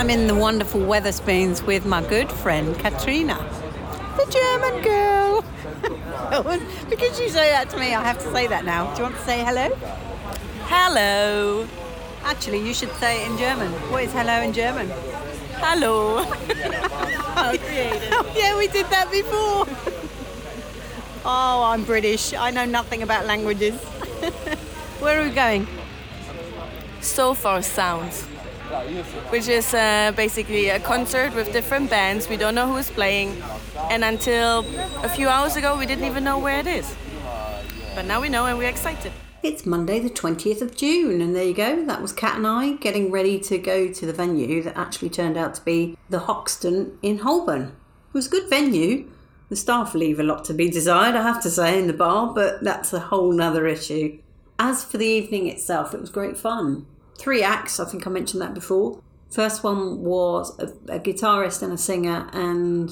I'm in the wonderful Wetherspoons with my good friend Katrina, the German girl. because you say that to me, I have to say that now. Do you want to say hello? Hello. Actually, you should say it in German. What is hello in German? Hello. oh, yeah, we did that before. oh, I'm British. I know nothing about languages. Where are we going? Sofar Sounds, which is uh, basically a concert with different bands. We don't know who is playing, and until a few hours ago, we didn't even know where it is. But now we know, and we're excited. It's Monday, the 20th of June, and there you go. That was Kat and I getting ready to go to the venue that actually turned out to be the Hoxton in Holborn. It was a good venue. The staff leave a lot to be desired, I have to say, in the bar, but that's a whole nother issue. As for the evening itself, it was great fun. Three acts, I think I mentioned that before. First one was a, a guitarist and a singer, and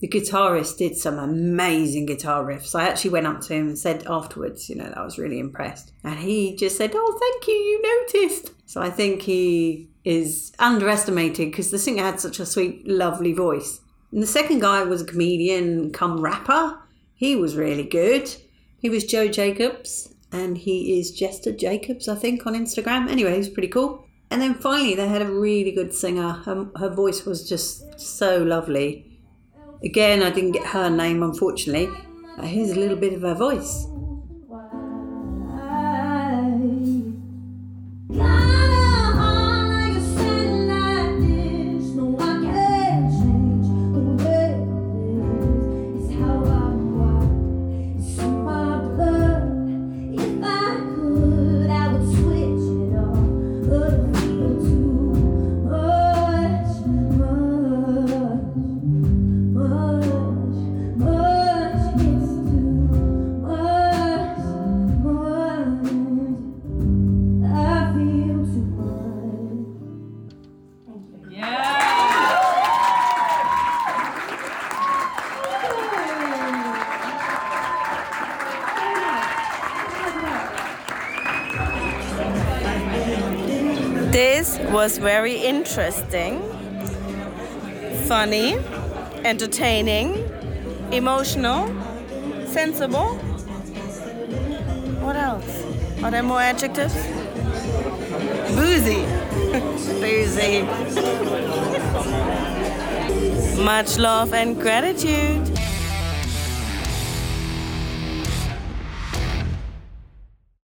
the guitarist did some amazing guitar riffs. I actually went up to him and said afterwards, you know, that I was really impressed. And he just said, Oh, thank you, you noticed. So I think he is underestimated because the singer had such a sweet, lovely voice. And the second guy was a comedian come rapper. He was really good. He was Joe Jacobs, and he is Jester Jacobs, I think, on Instagram. Anyway, he's pretty cool. And then finally, they had a really good singer. Her, her voice was just so lovely. Again, I didn't get her name, unfortunately. But here's a little bit of her voice. This was very interesting, funny, entertaining, emotional, sensible. What else? Are there more adjectives? Boozy. Boozy. Much love and gratitude.